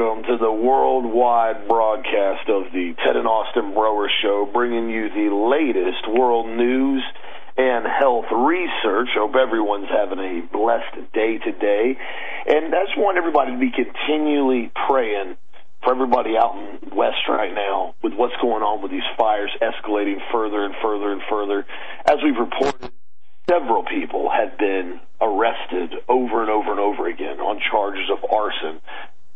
Welcome to the worldwide broadcast of the Ted and Austin Broer Show, bringing you the latest world news and health research. Hope everyone's having a blessed day today. And I just want everybody to be continually praying for everybody out in West right now with what's going on with these fires escalating further and further and further. As we've reported, several people have been arrested over and over and over again on charges of arson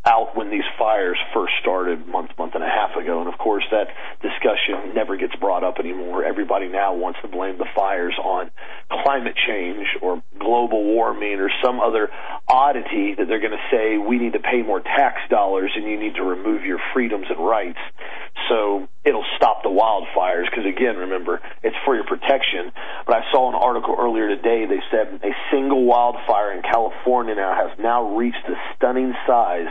out when these fires first started month, month and a half ago. And of course, that discussion never gets brought up anymore. Everybody now wants to blame the fires on climate change or global warming or some other oddity that they're going to say we need to pay more tax dollars and you need to remove your freedoms and rights. So it'll stop the wildfires because again, remember, it's for your protection. But I saw an article earlier today. They said a single wildfire in California now has now reached the stunning size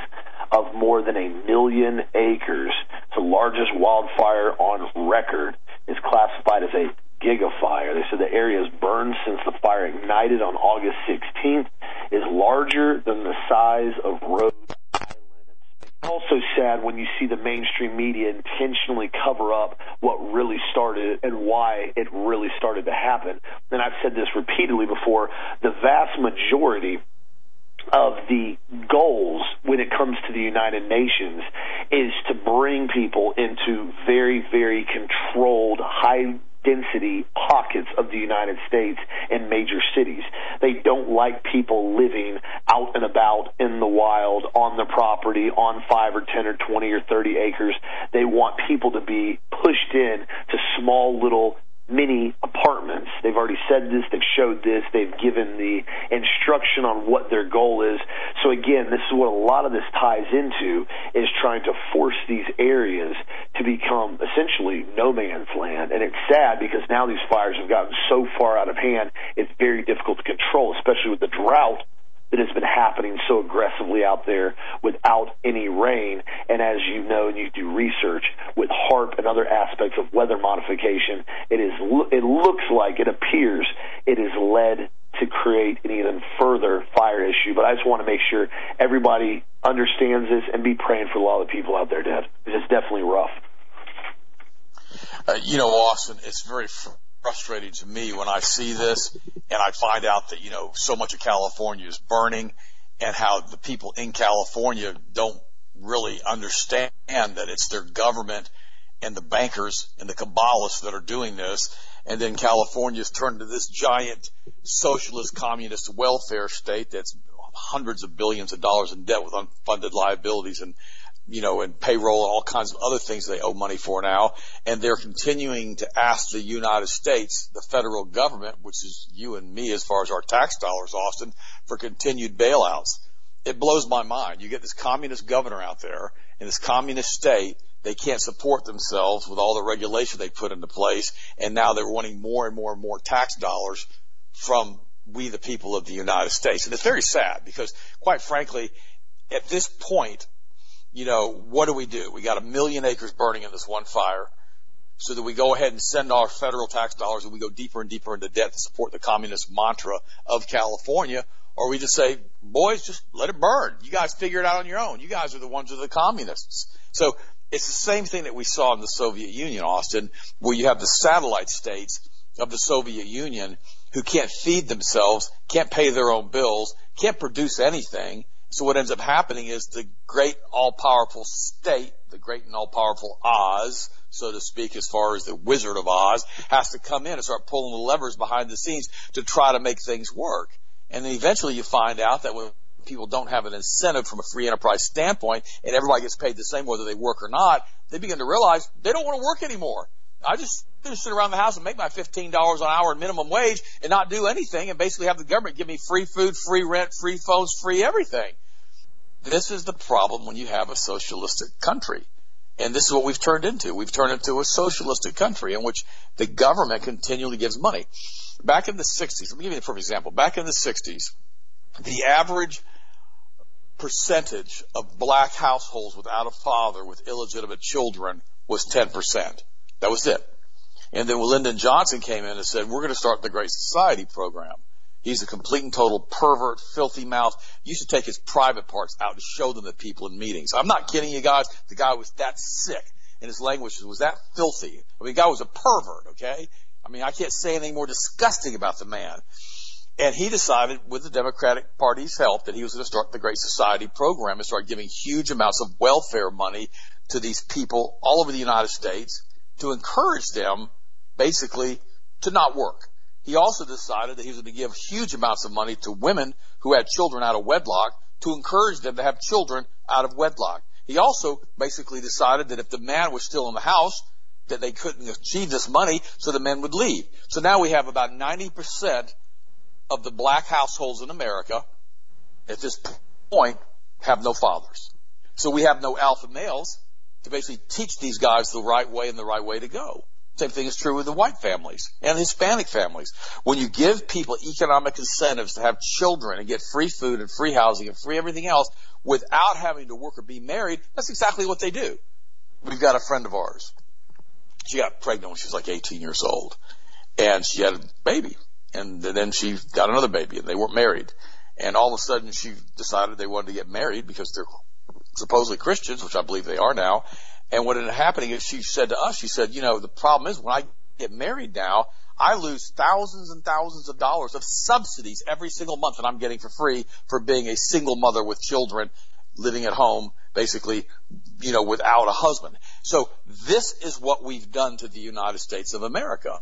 of more than a million acres. It's the largest wildfire on record. is classified as a gigafire. They said the area has burned since the fire ignited on August 16th, is larger than the size of Island. Also sad when you see the mainstream media intentionally cover up what really started and why it really started to happen. And I've said this repeatedly before, the vast majority of the goals when it comes to the United Nations is to bring people into very, very controlled, high density pockets of the United States in major cities. They don't like people living out and about in the wild on the property on 5 or 10 or 20 or 30 acres. They want people to be pushed in to small little many apartments. They've already said this, they've showed this, they've given the instruction on what their goal is. So again, this is what a lot of this ties into is trying to force these areas to become essentially no man's land. And it's sad because now these fires have gotten so far out of hand, it's very difficult to control, especially with the drought that has been happening so aggressively out there without any rain. And as you know, and you do research with HAARP and other aspects of weather modification, it is it looks like it appears it is led to create an even further fire issue. But I just want to make sure everybody understands this and be praying for a lot of people out there, Dad. It's definitely rough. Uh, you know, Austin, it's very frustrating to me when I see this and I find out that, you know, so much of California is burning and how the people in California don't really understand that it's their government and the bankers and the Kabbalists that are doing this. And then California's turned into this giant socialist communist welfare state that's hundreds of billions of dollars in debt with unfunded liabilities and you know, and payroll and all kinds of other things they owe money for now. And they're continuing to ask the United States, the federal government, which is you and me as far as our tax dollars, Austin, for continued bailouts. It blows my mind. You get this communist governor out there in this communist state. They can't support themselves with all the regulation they put into place. And now they're wanting more and more and more tax dollars from we, the people of the United States. And it's very sad because quite frankly, at this point, you know, what do we do? We got a million acres burning in this one fire. So that we go ahead and send our federal tax dollars and we go deeper and deeper into debt to support the communist mantra of California, or we just say, boys, just let it burn. You guys figure it out on your own. You guys are the ones who are the communists. So it's the same thing that we saw in the Soviet Union, Austin, where you have the satellite states of the Soviet Union who can't feed themselves, can't pay their own bills, can't produce anything, so what ends up happening is the great all-powerful state, the great and all-powerful Oz, so to speak, as far as the Wizard of Oz, has to come in and start pulling the levers behind the scenes to try to make things work. And then eventually you find out that when people don't have an incentive from a free enterprise standpoint and everybody gets paid the same whether they work or not, they begin to realize they don't want to work anymore. I just sit around the house and make my $15 an hour minimum wage and not do anything and basically have the government give me free food, free rent, free phones, free everything. This is the problem when you have a socialistic country. And this is what we've turned into. We've turned into a socialistic country in which the government continually gives money. Back in the 60s, let me give you a perfect example. Back in the 60s, the average percentage of black households without a father with illegitimate children was 10%. That was it. And then when Lyndon Johnson came in and said, we're going to start the Great Society program. He's a complete and total pervert, filthy mouth. You used to take his private parts out and show them to people in meetings. I'm not kidding you guys. The guy was that sick and his language was that filthy. I mean, the guy was a pervert, okay? I mean, I can't say anything more disgusting about the man. And he decided, with the Democratic Party's help, that he was going to start the Great Society program and start giving huge amounts of welfare money to these people all over the United States to encourage them, basically, to not work. He also decided that he was going to give huge amounts of money to women who had children out of wedlock to encourage them to have children out of wedlock. He also basically decided that if the man was still in the house, that they couldn't achieve this money, so the men would leave. So now we have about 90% of the black households in America at this point have no fathers. So we have no alpha males to basically teach these guys the right way and the right way to go. Same thing is true with the white families and Hispanic families. When you give people economic incentives to have children and get free food and free housing and free everything else without having to work or be married, that's exactly what they do. We've got a friend of ours. She got pregnant when she was like 18 years old and she had a baby and then she got another baby and they weren't married. And all of a sudden she decided they wanted to get married because they're supposedly Christians, which I believe they are now. And what ended up happening is she said to us, she said, you know, the problem is when I get married now, I lose thousands and thousands of dollars of subsidies every single month that I'm getting for free for being a single mother with children living at home, basically, you know, without a husband. So this is what we've done to the United States of America.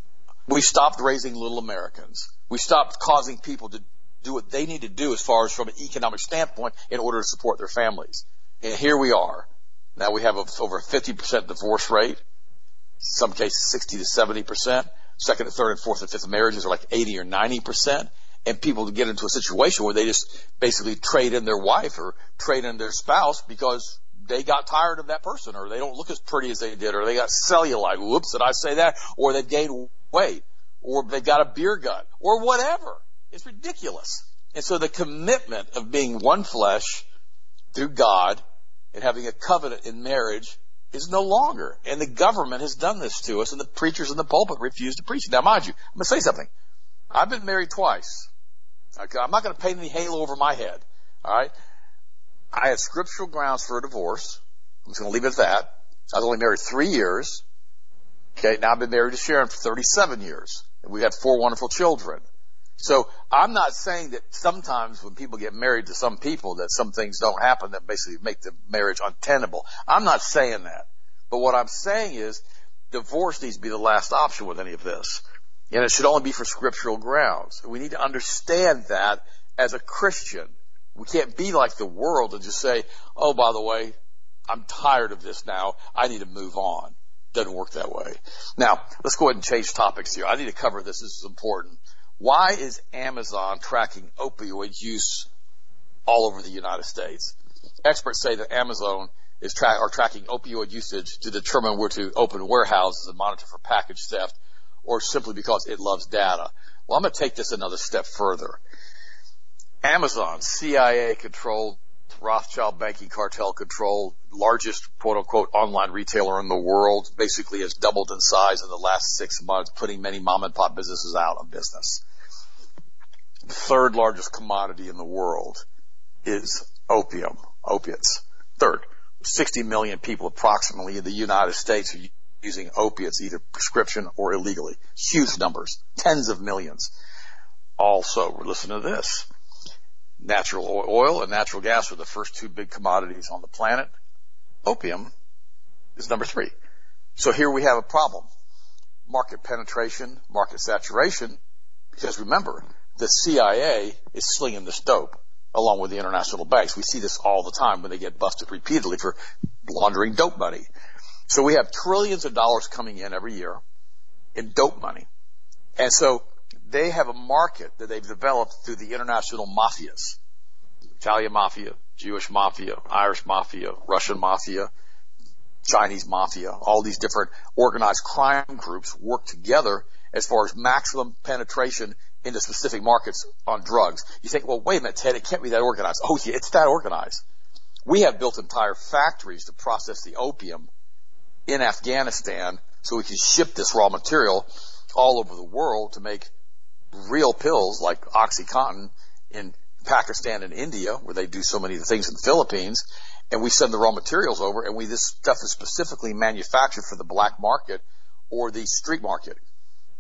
We stopped raising little Americans. We stopped causing people to do what they need to do as far as from an economic standpoint in order to support their families. And here we are. Now we have over 50% divorce rate. Some cases 60 to 70%. Second and third and fourth and fifth marriages are like 80 or 90%. And people get into a situation where they just basically trade in their wife or trade in their spouse because they got tired of that person or they don't look as pretty as they did or they got cellulite. Whoops, did I say that? Or they gained weight or they got a beer gut or whatever. It's ridiculous. And so the commitment of being one flesh through God and having a covenant in marriage is no longer. And the government has done this to us and the preachers in the pulpit refuse to preach it. Now mind you, I'm going to say something. I've been married twice. Okay, I'm not going to paint any halo over my head. All right. I had scriptural grounds for a divorce. I'm just going to leave it at that. I was only married three years. Okay. Now I've been married to Sharon for 37 years. And we've had four wonderful children. So I'm not saying that sometimes when people get married to some people that some things don't happen that basically make the marriage untenable. I'm not saying that. But what I'm saying is divorce needs to be the last option with any of this. And it should only be for scriptural grounds. We need to understand that as a Christian. We can't be like the world and just say, oh, by the way, I'm tired of this now. I need to move on. Doesn't work that way. Now, let's go ahead and change topics here. I need to cover this. This is important. Why is Amazon tracking opioid use all over the United States? Experts say that Amazon is tra- are tracking opioid usage to determine where to open warehouses and monitor for package theft, or simply because it loves data. Well, I'm going to take this another step further. Amazon, CIA controlled, Rothschild banking cartel controlled, largest quote unquote online retailer in the world, basically has doubled in size in the last six months, putting many mom and pop businesses out of business third largest commodity in the world is opium, opiates. Third, 60 million people approximately in the United States are using opiates either prescription or illegally. Huge numbers. Tens of millions. Also, listen to this. Natural oil and natural gas are the first two big commodities on the planet. Opium is number three. So here we have a problem. Market penetration, market saturation, because remember, the CIA is slinging this dope along with the international banks. We see this all the time when they get busted repeatedly for laundering dope money. So we have trillions of dollars coming in every year in dope money. And so they have a market that they've developed through the international mafias. Italian mafia, Jewish mafia, Irish mafia, Russian mafia, Chinese mafia, all these different organized crime groups work together as far as maximum penetration into specific markets on drugs. You think, well, wait a minute, Ted, it can't be that organized. Oh, yeah, it's that organized. We have built entire factories to process the opium in Afghanistan so we can ship this raw material all over the world to make real pills like OxyContin in Pakistan and India, where they do so many of the things in the Philippines, and we send the raw materials over, and we this stuff is specifically manufactured for the black market or the street market.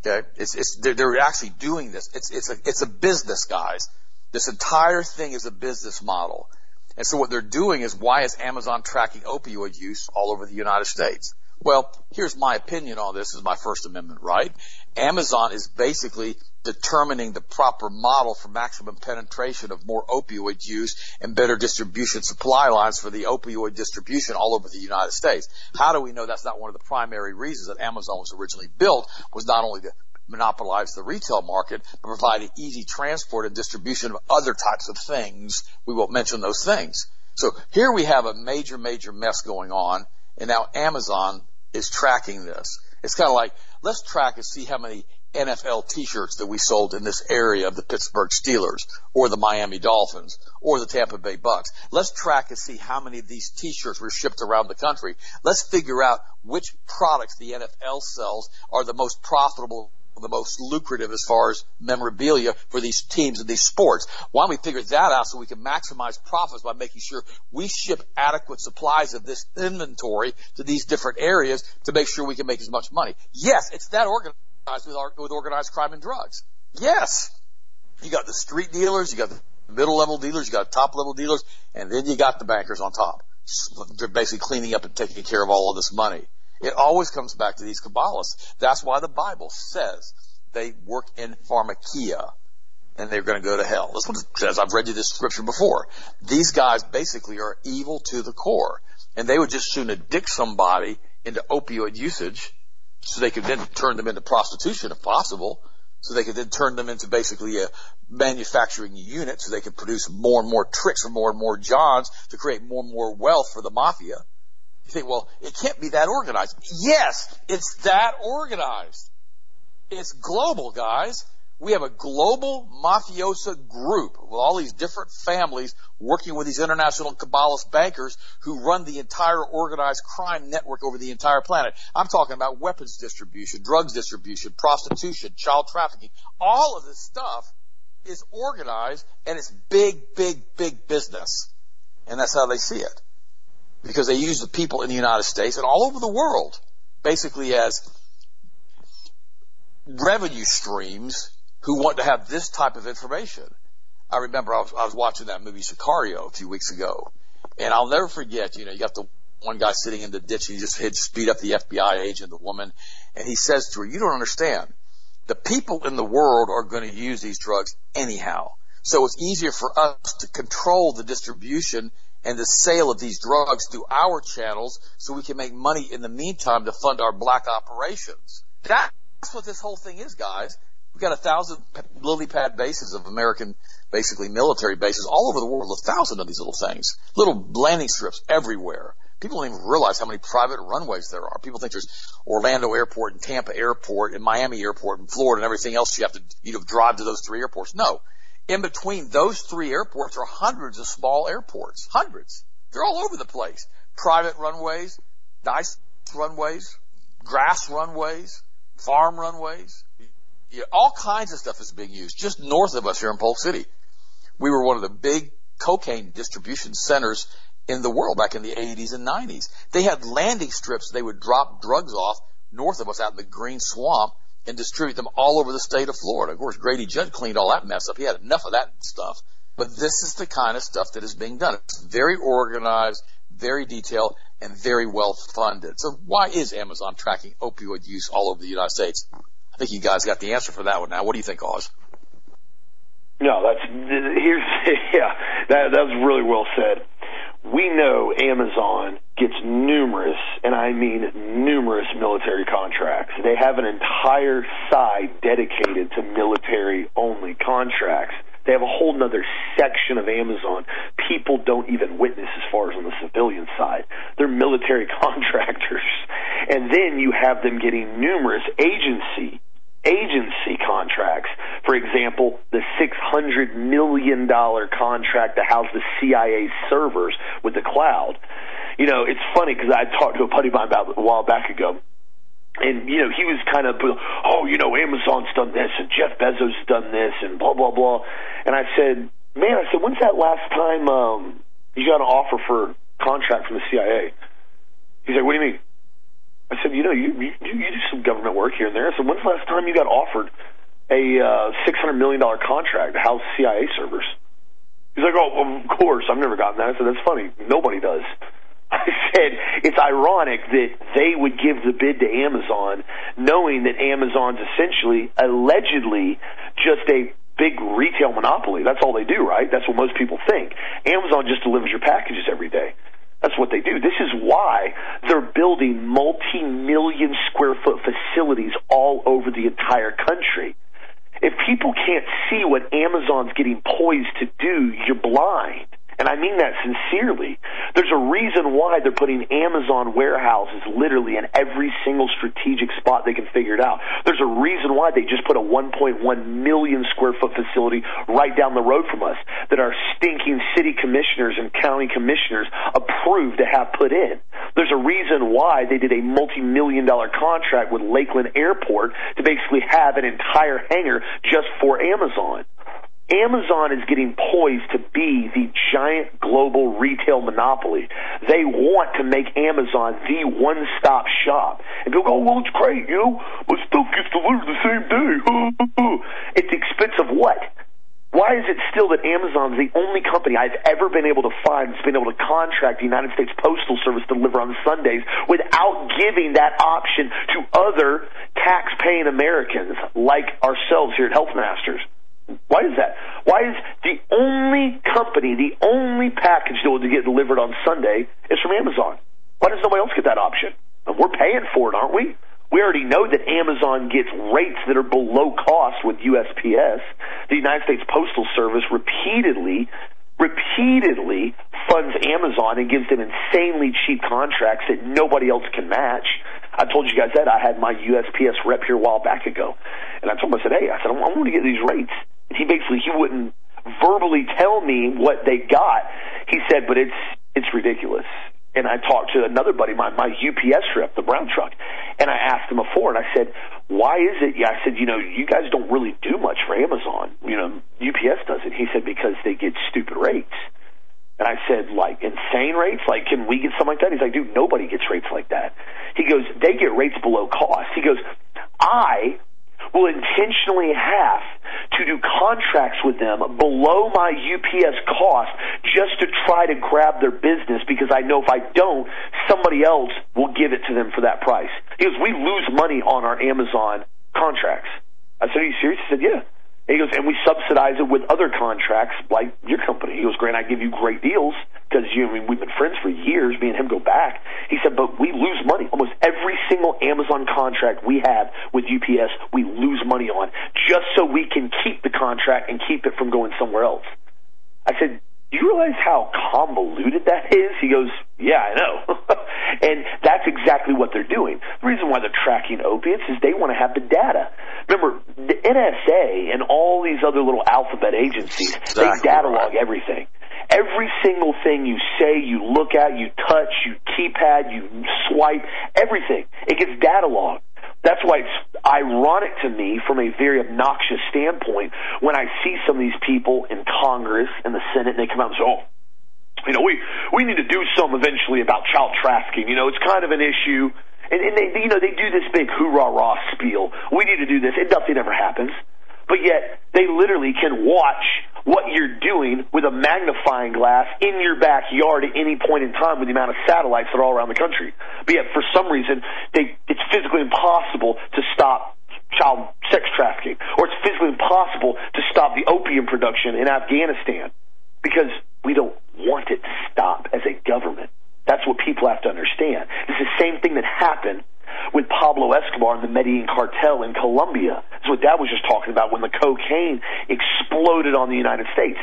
Okay, it's it's they're, they're actually doing this. It's it's a it's a business, guys. This entire thing is a business model. And so what they're doing is why is Amazon tracking opioid use all over the United States? Well, here's my opinion on this is my First Amendment right. Amazon is basically determining the proper model for maximum penetration of more opioid use and better distribution supply lines for the opioid distribution all over the United States. How do we know that's not one of the primary reasons that Amazon was originally built was not only to monopolize the retail market, but provide easy transport and distribution of other types of things. We won't mention those things. So here we have a major, major mess going on, and now Amazon is tracking this. It's kind of like, let's track and see how many NFL t-shirts that we sold in this area of the Pittsburgh Steelers or the Miami Dolphins or the Tampa Bay Bucks. Let's track and see how many of these t-shirts were shipped around the country. Let's figure out which products the NFL sells are the most profitable the most lucrative as far as memorabilia for these teams and these sports. Why don't we figure that out so we can maximize profits by making sure we ship adequate supplies of this inventory to these different areas to make sure we can make as much money? Yes, it's that organized with, with organized crime and drugs. Yes. You got the street dealers, you got the middle level dealers, you got top level dealers, and then you got the bankers on top. They're basically cleaning up and taking care of all of this money. It always comes back to these Kabbalists. That's why the Bible says they work in pharmakia and they're going to go to hell. What it says. I've read you this scripture before. These guys basically are evil to the core and they would just soon addict somebody into opioid usage so they could then turn them into prostitution if possible. So they could then turn them into basically a manufacturing unit so they could produce more and more tricks for more and more Johns to create more and more wealth for the mafia. You think, well, it can't be that organized. Yes, it's that organized. It's global, guys. We have a global mafiosa group with all these different families working with these international Kabbalist bankers who run the entire organized crime network over the entire planet. I'm talking about weapons distribution, drugs distribution, prostitution, child trafficking. All of this stuff is organized and it's big, big, big business. And that's how they see it. Because they use the people in the United States and all over the world basically as revenue streams who want to have this type of information. I remember I was, I was watching that movie Sicario a few weeks ago, and I'll never forget. You know, you got the one guy sitting in the ditch, and he just hit speed up the FBI agent, the woman, and he says to her, "You don't understand. The people in the world are going to use these drugs anyhow. So it's easier for us to control the distribution and the sale of these drugs through our channels so we can make money in the meantime to fund our black operations. That's what this whole thing is, guys. We've got a thousand lily pad bases of American, basically military bases all over the world, a thousand of these little things. Little landing strips everywhere. People don't even realize how many private runways there are. People think there's Orlando Airport and Tampa Airport and Miami Airport and Florida and everything else you have to, you know, drive to those three airports. No. In between those three airports are hundreds of small airports. Hundreds. They're all over the place. Private runways, nice runways, grass runways, farm runways, yeah, all kinds of stuff is being used just north of us here in Polk City. We were one of the big cocaine distribution centers in the world back in the 80s and 90s. They had landing strips they would drop drugs off north of us out in the green swamp and distribute them all over the state of Florida. Of course, Grady Judd cleaned all that mess up. He had enough of that stuff. But this is the kind of stuff that is being done. It's very organized, very detailed, and very well funded. So why is Amazon tracking opioid use all over the United States? I think you guys got the answer for that one now. What do you think, Oz? No, that's here's yeah, that that was really well said. We know Amazon gets numerous, and I mean numerous military contracts. They have an entire side dedicated to military only contracts. They have a whole other section of Amazon people don't even witness as far as on the civilian side. They're military contractors. And then you have them getting numerous agency agency contracts. For example, the $600 million contract to house the CIA servers with the cloud. You know, it's funny because I talked to a buddy of mine about a while back ago. And you know he was kind of oh you know Amazon's done this and Jeff Bezos done this and blah blah blah. And I said man I said when's that last time um you got an offer for contract from the CIA he's like what do you mean? I said you know you you, you do some government work here and there. Said when's the last time you got offered a uh, six hundred million dollar contract to house CIA servers? He's like oh of course I've never gotten that. I said that's funny. Nobody does I said it's ironic that they would give the bid to Amazon, knowing that Amazon's essentially, allegedly, just a big retail monopoly. That's all they do, right? That's what most people think. Amazon just delivers your packages every day. That's what they do. This is why they're building multi-million square foot facilities all over the entire country. If people can't see what Amazon's getting poised to do, you're blind and I mean that sincerely. There's a reason why they're putting Amazon warehouses literally in every single strategic spot they can figure it out. There's a reason why they just put a 1.1 million square foot facility right down the road from us that our stinking city commissioners and county commissioners approved to have put in. There's a reason why they did a multi-million dollar contract with Lakeland Airport to basically have an entire hangar just for Amazon. Amazon is getting poised to be the giant global retail monopoly. They want to make Amazon the one-stop shop. And people go, oh, well, it's great, you know, my stuff gets delivered the same day. At the expense of what? Why is it still that Amazon is the only company I've ever been able to find that's been able to contract the United States Postal Service to deliver on Sundays without giving that option to other tax-paying Americans like ourselves here at Health Masters? Why is that? Why is the only company, the only package that will get delivered on Sunday is from Amazon? Why does nobody else get that option? We're paying for it, aren't we? We already know that Amazon gets rates that are below cost with USPS. The United States Postal Service repeatedly, repeatedly funds Amazon and gives them insanely cheap contracts that nobody else can match. I told you guys that I had my USPS rep here a while back ago, and I told him I said, "Hey, I said I want to get these rates." He basically he wouldn't verbally tell me what they got. He said, but it's it's ridiculous. And I talked to another buddy, my my UPS rep, the brown truck, and I asked him before, and I said, why is it? Yeah, I said, you know, you guys don't really do much for Amazon. You know, UPS does it. He said because they get stupid rates. And I said, like insane rates? Like, can we get something like that? He's like, dude, nobody gets rates like that. He goes, they get rates below cost. He goes, I will intentionally have to do contracts with them below my UPS cost just to try to grab their business because I know if I don't, somebody else will give it to them for that price. Goes, we lose money on our Amazon contracts. I said, are you serious? He said, yeah. He goes, and we subsidize it with other contracts like your company. He goes, Grant, I give you great deals because you, I mean, we've been friends for years. Me and him go back. He said, but we lose money. Almost every single Amazon contract we have with UPS, we lose money on just so we can keep the contract and keep it from going somewhere else. I said, do you realize how convoluted that is? He goes, yeah, I know. and that's exactly what they're doing. The reason why they're tracking opiates is they want to have the data. Remember, the NSA and all these other little alphabet agencies, exactly they data log right. everything. Every single thing you say, you look at, you touch, you keypad, you swipe, everything, it gets data logged. That's why it's ironic to me from a very obnoxious standpoint when I see some of these people in Congress and the Senate and they come out and say, oh, you know, we, we need to do something eventually about child trafficking. You know, it's kind of an issue. And, and they, you know, they do this big hoorah rah spiel. We need to do this. It nothing ever happens. But yet, they literally can watch what you're doing with a magnifying glass in your backyard at any point in time with the amount of satellites that are all around the country. But yet, for some reason, they, it's physically impossible to stop child sex trafficking, or it's physically impossible to stop the opium production in Afghanistan because we don't want it to stop as a government. That's what people have to understand. It's the same thing that happened with Pablo Escobar and the Medellin cartel in Colombia. That's what Dad was just talking about when the cocaine exploded on the United States.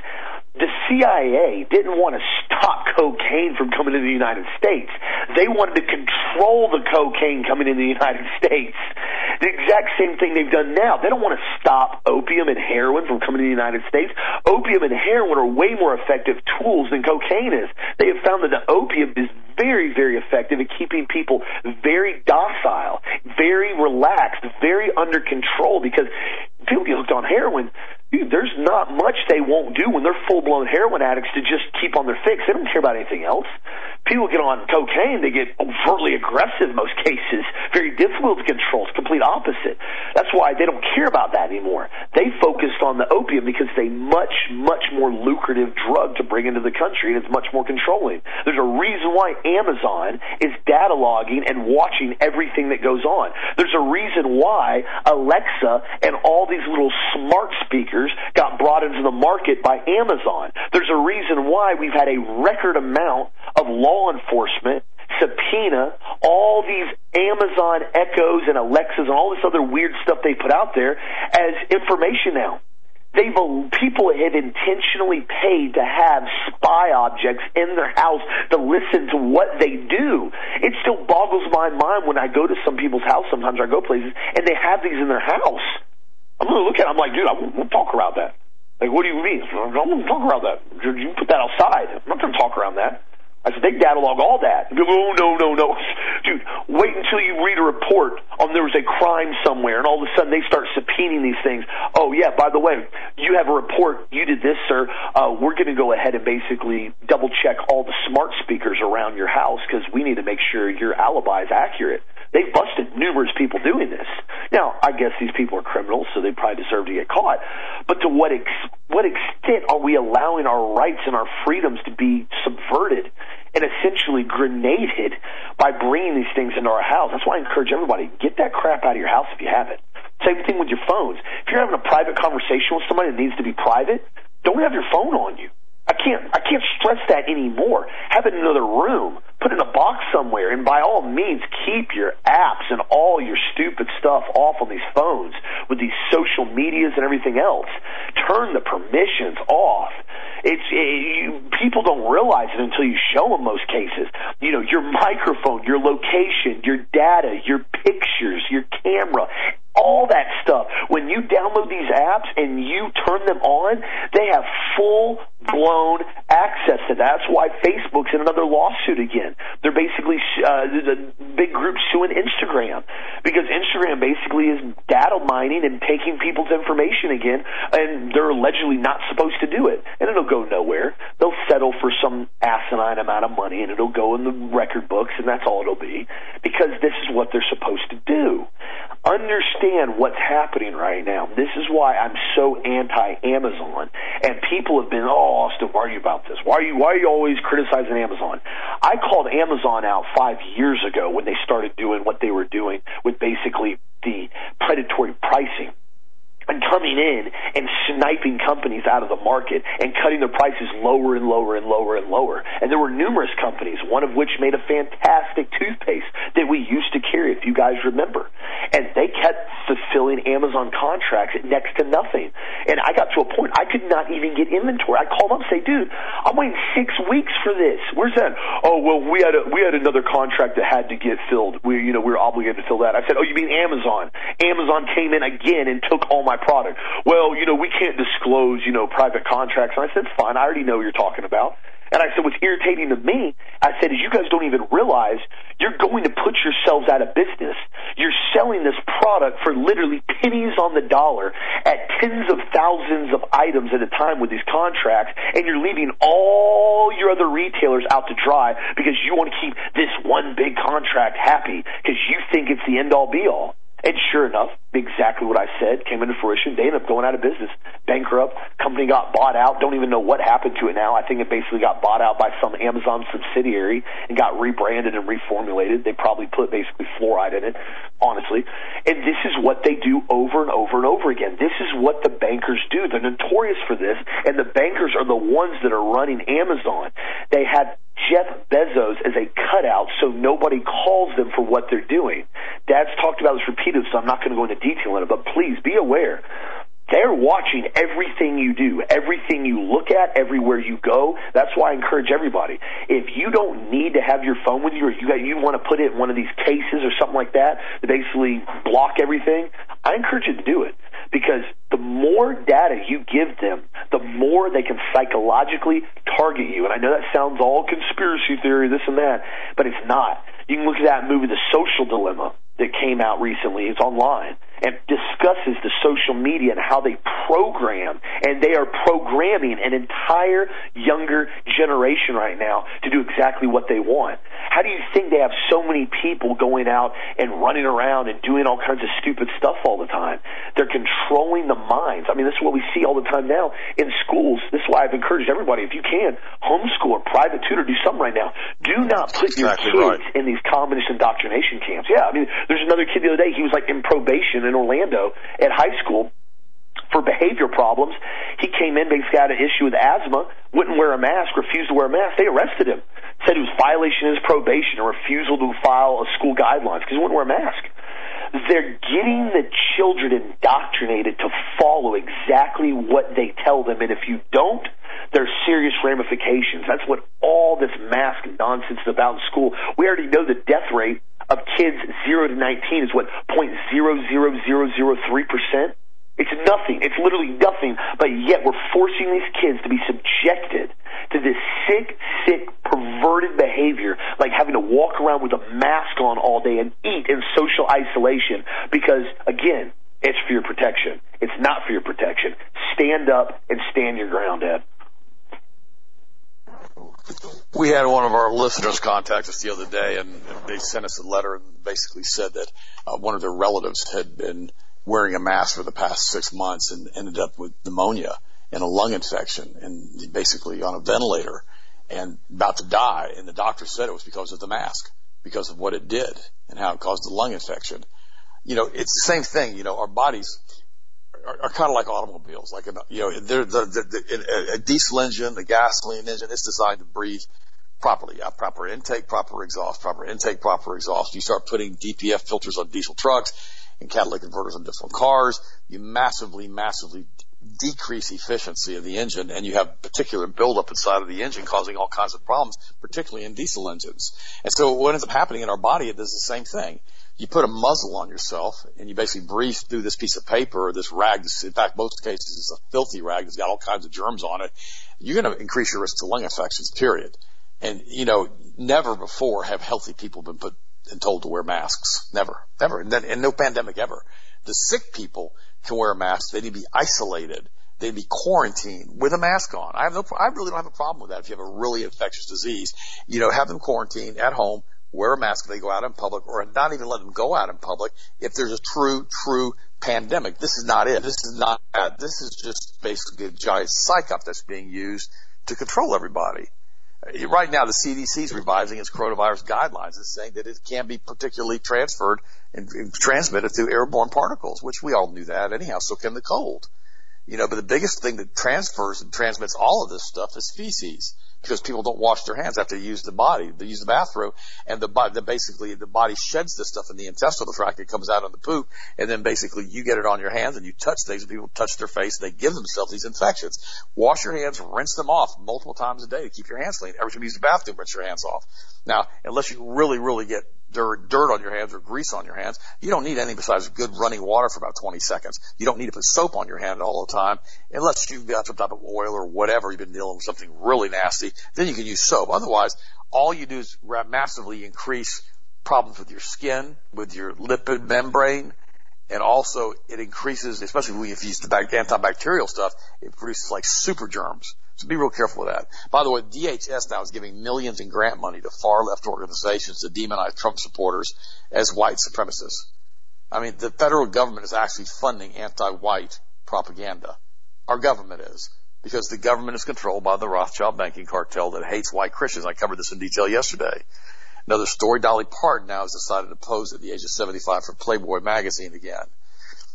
The CIA didn't want to stop cocaine from coming into the United States. They wanted to control the cocaine coming into the United States. The exact same thing they've done now. They don't want to stop opium and heroin from coming to the United States. Opium and heroin are way more effective tools than cocaine is. They have found that the opium is very, very effective at keeping people very docile, very relaxed, very under control because people get hooked on heroin Dude, there's not much they won't do when they're full blown heroin addicts to just keep on their fix. They don't care about anything else. People get on cocaine, they get overtly aggressive in most cases, very difficult to control. It's complete opposite. That's why they don't care about that anymore. They focused on the opium because it's a much, much more lucrative drug to bring into the country and it's much more controlling. There's a reason why Amazon is data logging and watching everything that goes on. There's a reason why Alexa and all these little smart speakers got brought into the market by Amazon. There's a reason why we've had a record amount of law enforcement subpoena all these Amazon Echoes and Alexas and all this other weird stuff they put out there as information now. They've people have intentionally paid to have spy objects in their house to listen to what they do. It still boggles my mind when I go to some people's house. Sometimes I go places and they have these in their house. I'm going to look at it. I'm like, dude, I won't talk around that. Like, what do you mean? I'm not going to talk around that. You put that outside. I'm not going to talk around that. I said, they catalog all that. Go, oh, no, no, no. Dude, wait until you read a report on there was a crime somewhere, and all of a sudden they start subpoenaing these things. Oh, yeah, by the way, you have a report. You did this, sir. Uh, we're going to go ahead and basically double check all the smart speakers around your house because we need to make sure your alibi is accurate. They've busted numerous people doing this. Now, I guess these people are criminals, so they probably deserve to get caught. But to what ex- what extent are we allowing our rights and our freedoms to be subverted and essentially grenaded by bringing these things into our house? That's why I encourage everybody get that crap out of your house if you have it. Same thing with your phones. If you're having a private conversation with somebody that needs to be private, don't have your phone on you. I can't I can't stress that anymore. Have it in another room, put in a box somewhere, and by all means keep your apps and all your stupid stuff off on these phones with these social medias and everything else. Turn the permissions off. It's it, you, people don't realize it until you show them most cases. You know your microphone, your location, your data, your pictures, your camera, all that stuff. When you download these apps and you turn them on, they have full blown access to that. That's why Facebook's in another lawsuit again. They're basically uh, the big group suing Instagram because Instagram basically is data mining and taking people's information again, and they're allegedly not supposed to do it, and it'll go nowhere. They'll settle for some asinine amount of money, and it'll go in the record books, and that's all it'll be because this is what they're supposed to do. Understand what's happening right now. This is why I'm so anti Amazon, and people have been, oh, Austin, why are you about this? Why are you why are you always criticizing Amazon? I called Amazon out five years ago when they started doing what they were doing with basically the predatory pricing and coming in and sniping companies out of the market and cutting their prices lower and lower and lower and lower. And there were numerous companies, one of which made a fantastic toothpaste that we used to carry, if you guys remember. And they kept fulfilling Amazon contracts at next to nothing. And I got to a point I could not even get inventory. I called up and say, dude, I'm waiting six weeks for this. Where's that? Oh well we had a we had another contract that had to get filled. We you know, we were obligated to fill that. I said, Oh, you mean Amazon? Amazon came in again and took all my product. Well, you know, we can't disclose, you know, private contracts. And I said, fine, I already know what you're talking about. And I said, what's irritating to me, I said, is you guys don't even realize you're going to put yourselves out of business. You're selling this product for literally pennies on the dollar at tens of thousands of items at a time with these contracts, and you're leaving all your other retailers out to dry because you want to keep this one big contract happy because you think it's the end all be all. And sure enough, exactly what I said came into fruition. They ended up going out of business, bankrupt. Company got bought out. Don't even know what happened to it now. I think it basically got bought out by some Amazon subsidiary and got rebranded and reformulated. They probably put basically fluoride in it, honestly. And this is what they do over and over and over again. This is what the bankers do. They're notorious for this, and the bankers are the ones that are running Amazon. They had Jeff Bezos as a cutout so nobody calls them for what they're doing. Dad's talked about this repeatedly, so I'm not going to go into detail on it, but please be aware. They're watching everything you do, everything you look at, everywhere you go. That's why I encourage everybody. If you don't need to have your phone with you, or you got, you want to put it in one of these cases or something like that to basically block everything, I encourage you to do it because the more data you give them, the more they can psychologically target you. And I know that sounds all conspiracy theory, this and that, but it's not. You can look at that movie, The Social Dilemma, that came out recently. It's online and discusses the social media and how they program and they are programming an entire younger generation right now to do exactly what they want. How do you think they have so many people going out and running around and doing all kinds of stupid stuff all the time? They're controlling the minds. I mean, this is what we see all the time now in schools. This is why I've encouraged everybody, if you can, homeschool or private tutor, do something right now. Do not put exactly your kids right. in these communist indoctrination camps. Yeah, I mean, there's another kid the other day, he was like in probation in Orlando at high school for behavior problems. He came in, basically got an issue with asthma, wouldn't wear a mask, refused to wear a mask. They arrested him. Said it was violation of his probation or refusal to file a school guidelines because he wouldn't wear a mask. They're getting the children indoctrinated to follow exactly what they tell them, and if you don't, there's serious ramifications. That's what all this mask nonsense is about in school. We already know the death rate of kids 0 to 19 is what, 0.00003%? It's nothing. It's literally nothing. But yet we're forcing these kids to be subjected to this sick, sick, perverted behavior, like having to walk around with a mask on all day and eat in social isolation because, again, it's for your protection. It's not for your protection. Stand up and stand your ground, Ed. We had one of our listeners contact us the other day, and they sent us a letter and basically said that uh, one of their relatives had been wearing a mask for the past six months and ended up with pneumonia and a lung infection and basically on a ventilator and about to die. And the doctor said it was because of the mask, because of what it did and how it caused the lung infection. You know, it's the same thing. You know, our bodies are, are kind of like automobiles. Like, you know, they're, the, the, the, a diesel engine, a gasoline engine, it's designed to breathe properly. You have proper intake, proper exhaust, proper intake, proper exhaust. You start putting DPF filters on diesel trucks and catalytic converters on different cars. You massively, massively decrease efficiency of the engine and you have particular buildup inside of the engine causing all kinds of problems, particularly in diesel engines. And so what ends up happening in our body, it does the same thing. You put a muzzle on yourself and you basically breathe through this piece of paper or this rag. In fact, most cases it's a filthy rag that's got all kinds of germs on it. You're going to increase your risk to lung infections, period. And, you know, never before have healthy people been put and told to wear masks. Never, never. And, then, and no pandemic ever. The sick people can wear a mask. They need to be isolated. They'd be quarantined with a mask on. I have no, I really don't have a problem with that. If you have a really infectious disease, you know, have them quarantined at home, wear a mask if they go out in public, or not even let them go out in public if there's a true, true pandemic. This is not it. This is not. This is just basically a giant psych up that's being used to control everybody. Right now, the CDC is revising its coronavirus guidelines and saying that it can be particularly transferred and, and transmitted through airborne particles, which we all knew that anyhow. So can the cold. You know, but the biggest thing that transfers and transmits all of this stuff is feces because people don't wash their hands after they use the body, they use the bathroom, and the body, the, basically the body sheds this stuff in the intestinal tract. It comes out on the poop, and then basically you get it on your hands and you touch things, and people touch their face, and they give themselves these infections. Wash your hands, rinse them off multiple times a day to keep your hands clean. Every time you use the bathroom, rinse your hands off. Now, unless you really, really get dirt, on your hands or grease on your hands. You don't need any besides good running water for about 20 seconds. You don't need to put soap on your hand all the time unless you've got some type of oil or whatever. You've been dealing with something really nasty. Then you can use soap. Otherwise, all you do is massively increase problems with your skin, with your lipid membrane, and also it increases, especially if you use the antibacterial stuff, it produces like super germs. So be real careful with that. By the way, DHS now is giving millions in grant money to far left organizations to demonize Trump supporters as white supremacists. I mean, the federal government is actually funding anti-white propaganda. Our government is. Because the government is controlled by the Rothschild banking cartel that hates white Christians. I covered this in detail yesterday. Another story, Dolly Parton now has decided to pose at the age of 75 for Playboy magazine again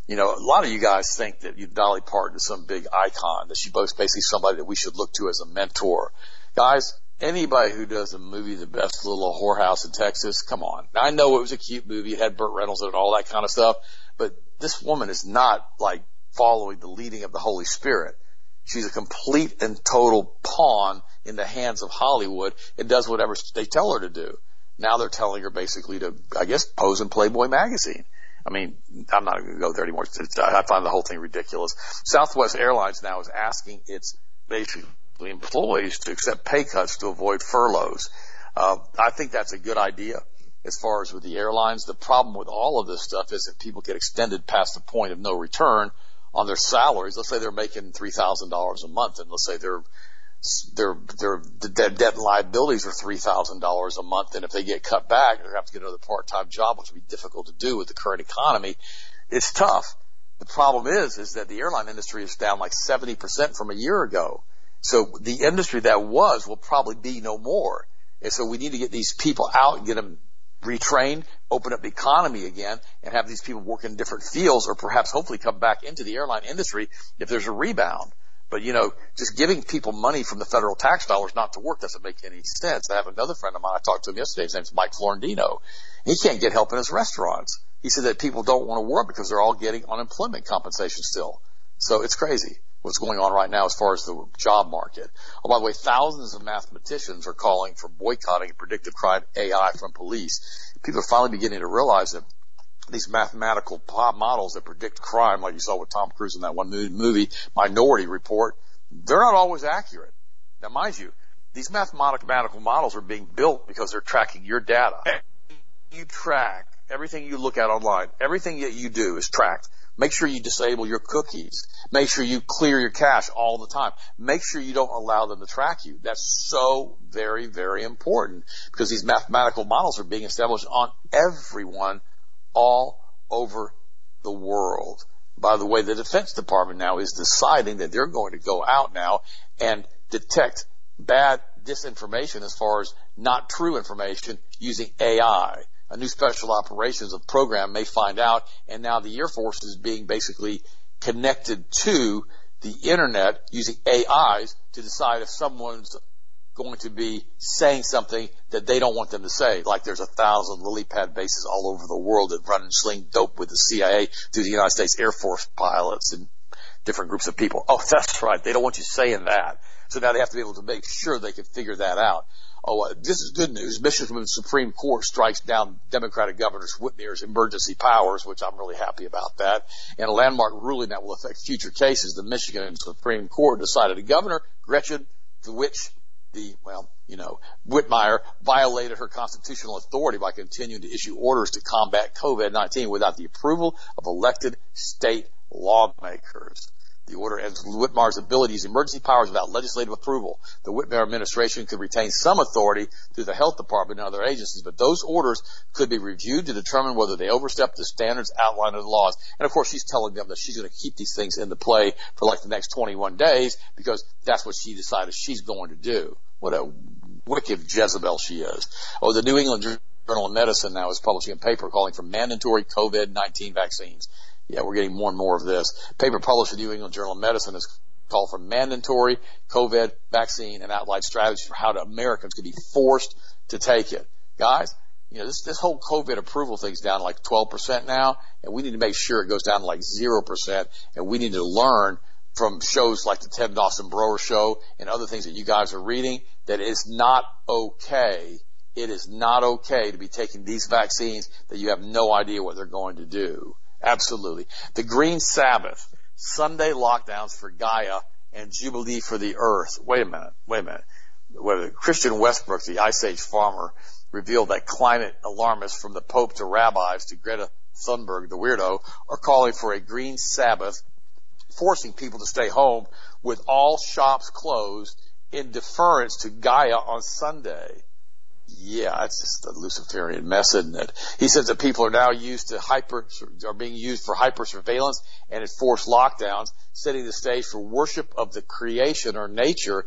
you know, a lot of you guys think that you, Dolly Parton is some big icon, that she's basically somebody that we should look to as a mentor. Guys, anybody who does a movie, The Best Little Whorehouse in Texas, come on. Now I know it was a cute movie, it had Burt Reynolds and all that kind of stuff, but this woman is not like following the leading of the Holy Spirit. She's a complete and total pawn in the hands of Hollywood and does whatever they tell her to do. Now they're telling her basically to, I guess, pose in Playboy magazine. I mean, I'm not going to go there anymore. I find the whole thing ridiculous. Southwest Airlines now is asking its basically employees to accept pay cuts to avoid furloughs. Uh, I think that's a good idea as far as with the airlines. The problem with all of this stuff is that people get extended past the point of no return on their salaries. Let's say they're making $3,000 a month and let's say their, their, their, their debt and liabilities are $3,000 a month. And if they get cut back, they're gonna have to get another part-time job, which would be difficult to do with the current economy. It's tough. The problem is, is that the airline industry is down like 70% from a year ago. So the industry that was will probably be no more. And so we need to get these people out and get them retrained, open up the economy again, and have these people work in different fields or perhaps hopefully come back into the airline industry if there's a rebound. But you know, just giving people money from the federal tax dollars not to work doesn't make any sense. I have another friend of mine, I talked to him yesterday, his name's Mike Florentino. He can't get help in his restaurants. He said that people don't want to work because they're all getting unemployment compensation still. So it's crazy what's going on right now as far as the job market. Oh, by the way, thousands of mathematicians are calling for boycotting predictive crime AI from police. People are finally beginning to realize that these mathematical models that predict crime, like you saw with Tom Cruise in that one movie, Minority Report, they're not always accurate. Now, mind you, these mathematical models are being built because they're tracking your data. You track everything you look at online. Everything that you do is tracked. Make sure you disable your cookies. Make sure you clear your cache all the time. Make sure you don't allow them to track you. That's so very, very important because these mathematical models are being established on everyone all over the world. By the way, the Defense Department now is deciding that they're going to go out now and detect bad disinformation as far as not true information using AI a new special operations program may find out, and now the Air Force is being basically connected to the internet using AIs to decide if someone's going to be saying something that they don't want them to say. Like there's a thousand lily pad bases all over the world that run and sling dope with the CIA through the United States Air Force pilots and different groups of people. Oh, that's right. They don't want you saying that. So now they have to be able to make sure they can figure that out. Oh, uh, this is good news. Michigan Supreme Court strikes down Democratic Governor Whitmer's emergency powers, which I'm really happy about that. And a landmark ruling that will affect future cases. The Michigan Supreme Court decided that Governor Gretchen, to which the, well, you know, Whitmer violated her constitutional authority by continuing to issue orders to combat COVID-19 without the approval of elected state lawmakers. The order ends Whitmer's ability to use emergency powers without legislative approval. The Whitmer administration could retain some authority through the health department and other agencies, but those orders could be reviewed to determine whether they overstep the standards outlined in the laws. And of course, she's telling them that she's going to keep these things into play for like the next 21 days because that's what she decided she's going to do. What a wicked Jezebel she is. Oh, the New England Journal of Medicine now is publishing a paper calling for mandatory COVID-19 vaccines. Yeah, we're getting more and more of this. Paper published in the New England Journal of Medicine has called for mandatory COVID vaccine and outlined strategies for how Americans could be forced to take it. Guys, you know, this, this whole COVID approval thing's down like 12% now, and we need to make sure it goes down to like 0%, and we need to learn from shows like the Ted Dawson Broer show and other things that you guys are reading that it's not okay. It is not okay to be taking these vaccines that you have no idea what they're going to do. Absolutely. The Green Sabbath, Sunday lockdowns for Gaia and Jubilee for the Earth. Wait a minute. Wait a minute. Whether Christian Westbrook, the Ice Age farmer, revealed that climate alarmists from the Pope to rabbis to Greta Thunberg, the weirdo, are calling for a Green Sabbath, forcing people to stay home with all shops closed in deference to Gaia on Sunday yeah, it's just a Luciferian mess, isn't it? He says that people are now used to hyper, are being used for hyper surveillance and enforced lockdowns, setting the stage for worship of the creation or nature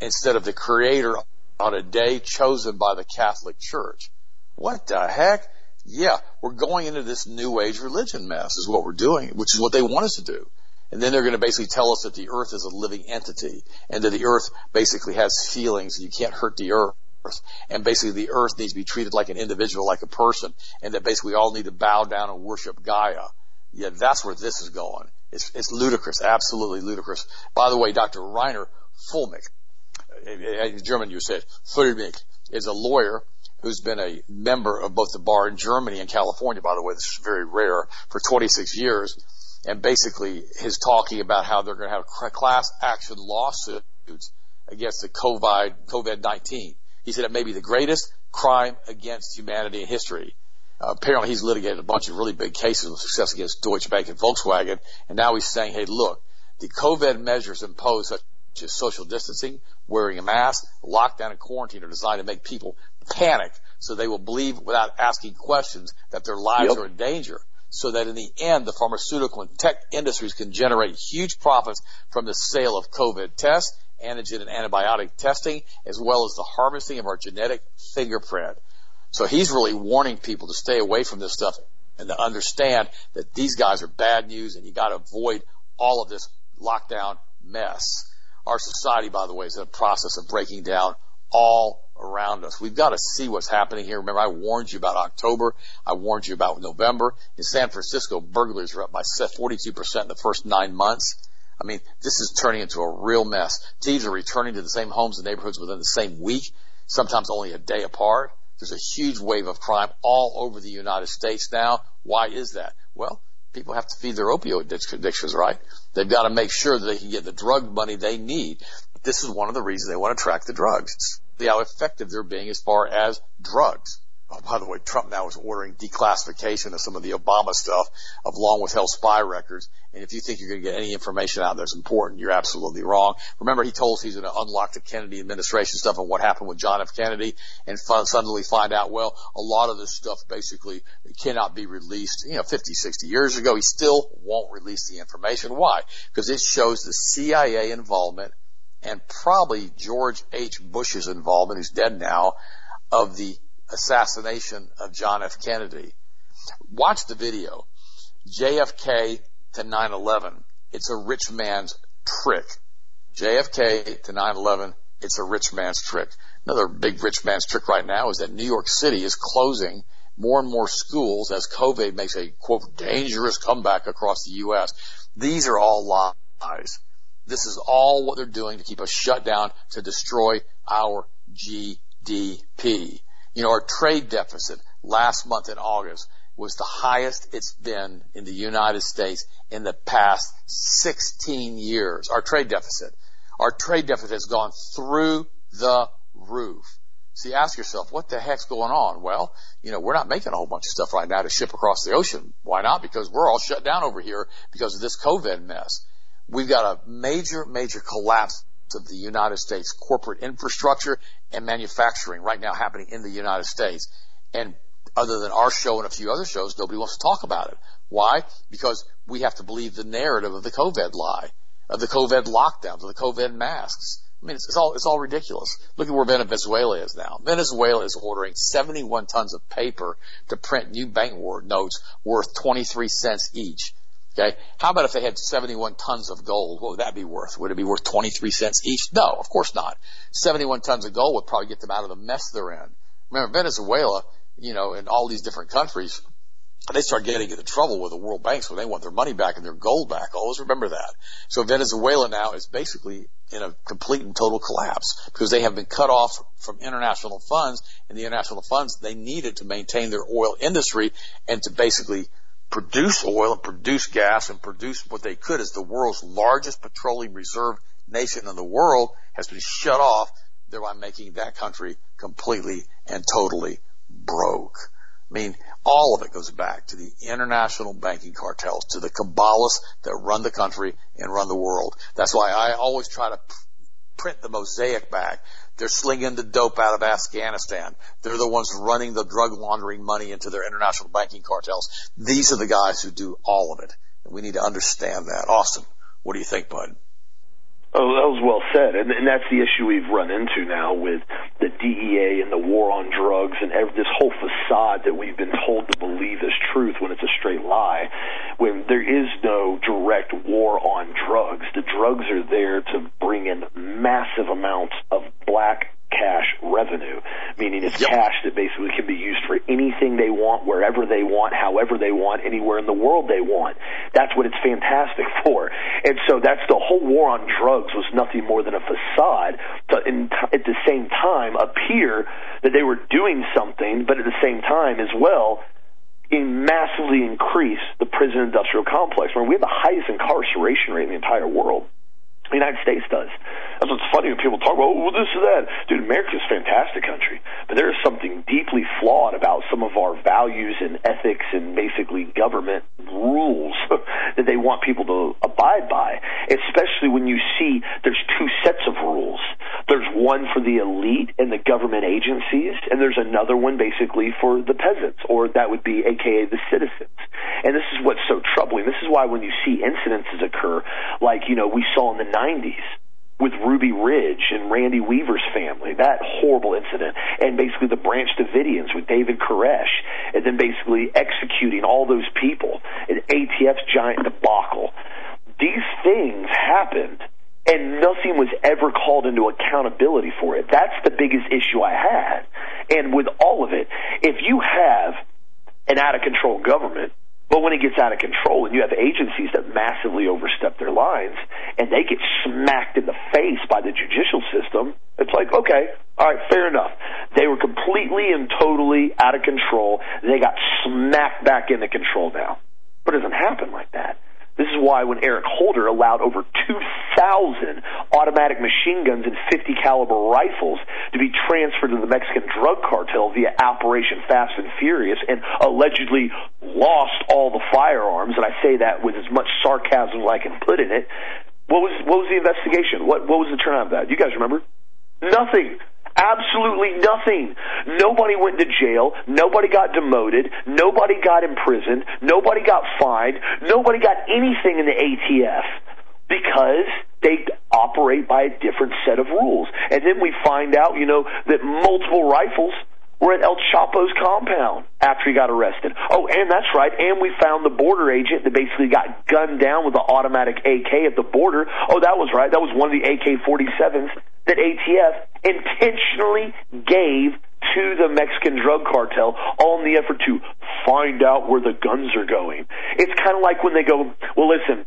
instead of the creator on a day chosen by the Catholic Church. What the heck? Yeah, we're going into this new age religion mess is what we're doing, which is what they want us to do. And then they're going to basically tell us that the earth is a living entity and that the earth basically has feelings and you can't hurt the earth earth. And basically the earth needs to be treated like an individual, like a person, and that basically we all need to bow down and worship Gaia. Yeah, that's where this is going. It's, it's ludicrous, absolutely ludicrous. By the way, Dr. Reiner Fuellmich, in uh, uh, uh, German you said, Fuellmich, is a lawyer who's been a member of both the bar in Germany and California, by the way, this is very rare, for 26 years. And basically, his talking about how they're going to have class action lawsuits against the COVID, COVID-19. He said it may be the greatest crime against humanity in history. Uh, apparently he's litigated a bunch of really big cases with success against Deutsche Bank and Volkswagen. And now he's saying, hey, look, the COVID measures imposed such as social distancing, wearing a mask, lockdown and quarantine are designed to make people panic so they will believe without asking questions that their lives yep. are in danger so that in the end, the pharmaceutical and tech industries can generate huge profits from the sale of COVID tests, antigen and antibiotic testing, as well as the harvesting of our genetic fingerprint. So he's really warning people to stay away from this stuff and to understand that these guys are bad news and you got to avoid all of this lockdown mess. Our society, by the way, is in a process of breaking down all around us. We've got to see what's happening here. Remember, I warned you about October. I warned you about November. In San Francisco, burglaries are up by 42% in the first nine months. I mean, this is turning into a real mess. Thieves are returning to the same homes and neighborhoods within the same week, sometimes only a day apart. There's a huge wave of crime all over the United States now. Why is that? Well, people have to feed their opioid addictions, right? They've got to make sure that they can get the drug money they need. This is one of the reasons they want to track the drugs. See how effective they're being as far as drugs. Oh, by the way, Trump now is ordering declassification of some of the Obama stuff of long withheld spy records. And if you think you're going to get any information out that's important, you're absolutely wrong. Remember, he told us he's going to unlock the Kennedy administration stuff and what happened with John F. Kennedy and suddenly find out, well, a lot of this stuff basically cannot be released, you know, 50, 60 years ago. He still won't release the information. Why? Because it shows the CIA involvement and probably George H. Bush's involvement, who's dead now, of the assassination of John F. Kennedy. Watch the video. JFK to 9-11. It's a rich man's trick. JFK to 9-11. It's a rich man's trick. Another big rich man's trick right now is that New York City is closing more and more schools as COVID makes a quote dangerous comeback across the U.S. These are all lies. This is all what they're doing to keep us shut down to destroy our GDP. You know, our trade deficit last month in August was the highest it's been in the United States in the past 16 years. Our trade deficit. Our trade deficit has gone through the roof. See, ask yourself, what the heck's going on? Well, you know, we're not making a whole bunch of stuff right now to ship across the ocean. Why not? Because we're all shut down over here because of this COVID mess. We've got a major, major collapse of the United States corporate infrastructure and manufacturing right now happening in the United States. And other than our show and a few other shows, nobody wants to talk about it. Why? Because we have to believe the narrative of the COVID lie, of the COVID lockdowns, of the COVID masks. I mean, it's, it's all, it's all ridiculous. Look at where Venezuela is now. Venezuela is ordering 71 tons of paper to print new bank notes worth 23 cents each. Okay. How about if they had 71 tons of gold? What would that be worth? Would it be worth 23 cents each? No, of course not. 71 tons of gold would probably get them out of the mess they're in. Remember, Venezuela, you know, and all these different countries, they start getting into trouble with the world banks when they want their money back and their gold back. Always remember that. So Venezuela now is basically in a complete and total collapse because they have been cut off from international funds and the international funds they needed to maintain their oil industry and to basically produce oil and produce gas and produce what they could as the world's largest petroleum reserve nation in the world has been shut off, thereby making that country completely and totally broke. I mean, all of it goes back to the international banking cartels, to the cabalists that run the country and run the world. That's why I always try to print the mosaic back they're slinging the dope out of Afghanistan. They're the ones running the drug laundering money into their international banking cartels. These are the guys who do all of it. And we need to understand that. Austin, what do you think, bud? Oh, that was well said, and, and that's the issue we've run into now with the DEA and the war on drugs and every, this whole facade that we've been told to believe is truth when it's a straight lie. When there is no direct war on drugs, the drugs are there to bring in massive amounts of black cash revenue, meaning it's yep. cash that basically can be used for anything they want, wherever they want, however they want, anywhere in the world they want. That's what it's fantastic for. And so that's the whole war on drugs was nothing more than a facade to, in, at the same time, appear that they were doing something, but at the same time as well, in massively increase the prison industrial complex. Mean, we have the highest incarceration rate in the entire world. The United States does. That's what's funny when people talk about, well, this or that. Dude, America's a fantastic country, but there is something deeply flawed about some of our values and ethics and basically government rules that they want people to abide by, especially when you see there's two sets of rules. There's one for the elite and the government agencies, and there's another one basically for the peasants, or that would be AKA the citizens. And this is what's so troubling. This is why when you see incidences occur, like, you know, we saw in the 90s with Ruby Ridge and Randy Weaver's family, that horrible incident, and basically the Branch Davidians with David Koresh, and then basically executing all those people, and ATF's giant debacle. These things happened, and nothing was ever called into accountability for it. That's the biggest issue I had. And with all of it, if you have an out of control government but when it gets out of control and you have agencies that massively overstep their lines and they get smacked in the face by the judicial system, it's like, okay, all right, fair enough. They were completely and totally out of control. They got smacked back into control now. But it doesn't happen like that. This is why when Eric Holder allowed over 2,000 automatic machine guns and 50 caliber rifles to be transferred to the Mexican drug cartel via Operation Fast and Furious and allegedly lost all the firearms, and I say that with as much sarcasm as I can put in it, what was what was the investigation? What what was the turnout of that? You guys remember? Nothing. Absolutely nothing. Nobody went to jail. Nobody got demoted. Nobody got imprisoned. Nobody got fined. Nobody got anything in the ATF because they operate by a different set of rules. And then we find out, you know, that multiple rifles were at El Chapo's compound after he got arrested. Oh, and that's right. And we found the border agent that basically got gunned down with an automatic AK at the border. Oh, that was right. That was one of the AK 47s that ATF intentionally gave to the Mexican drug cartel all in the effort to find out where the guns are going. It's kind of like when they go, well, listen,